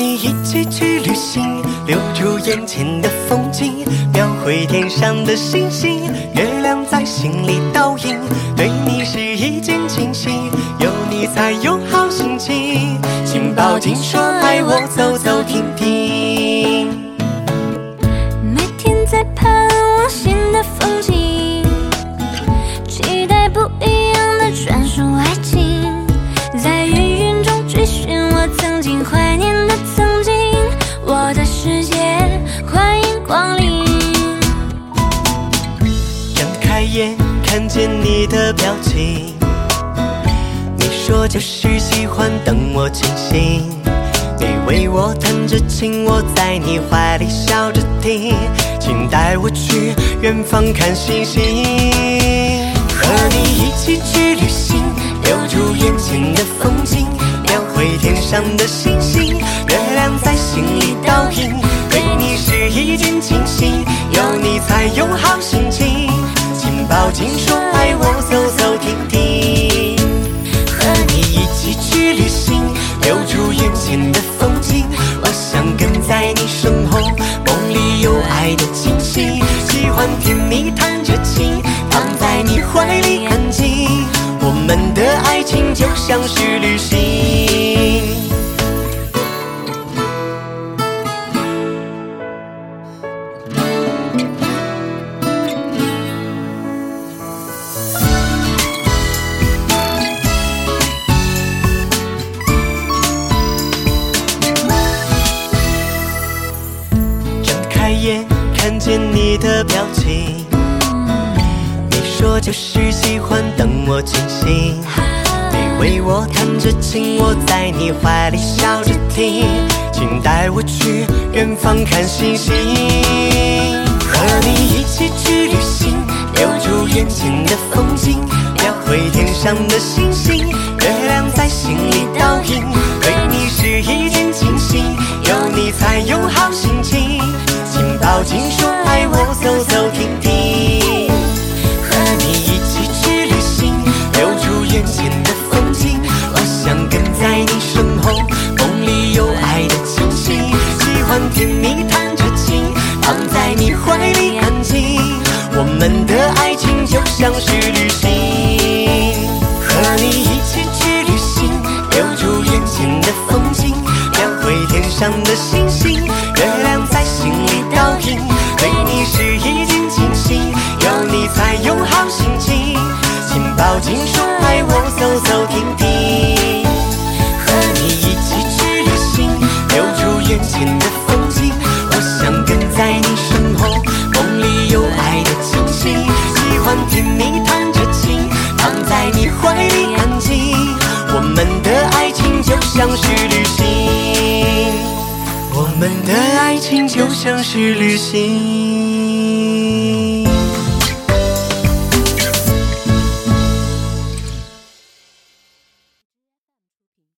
你一起去旅行，留住眼前的风景，描绘天上的星星，月亮在心里倒影，对你是一见倾心，有你才有好心情，请抱紧说爱我，走走停。开眼，看见你的表情，你说就是喜欢等我清醒。你为我弹着琴，我在你怀里笑着听，请带我去远方看星星。和你一起去旅行，留住眼前的风景，描绘天上的星星，月亮在心里倒影，对你是一见倾心，有你才有好心情，请抱紧说爱我，走走停停。和你一起去旅行，留住眼前的风景。我想跟在你身后，梦里有爱的惊喜。喜欢听你弹着琴，躺在你怀里安静。我们的爱情就像是旅行。的表情。你说就是喜欢等我清醒。你为我弹着琴，我在你怀里笑着听。请带我去远方看星星。和你一起去旅行，留住眼前的风景，描绘天上的星星，月亮在心里倒影，对你是一见倾心，有你才有好心情，请抱紧说去旅行，和你一起去旅行，留住眼前的风景，描绘天上的星星，月亮在心里倒影，对你是一见倾心，有你才有好心情，请抱紧欢听你弹着琴，躺在你怀里安静。我们的爱情就像是旅行，我们的爱情就像是旅行。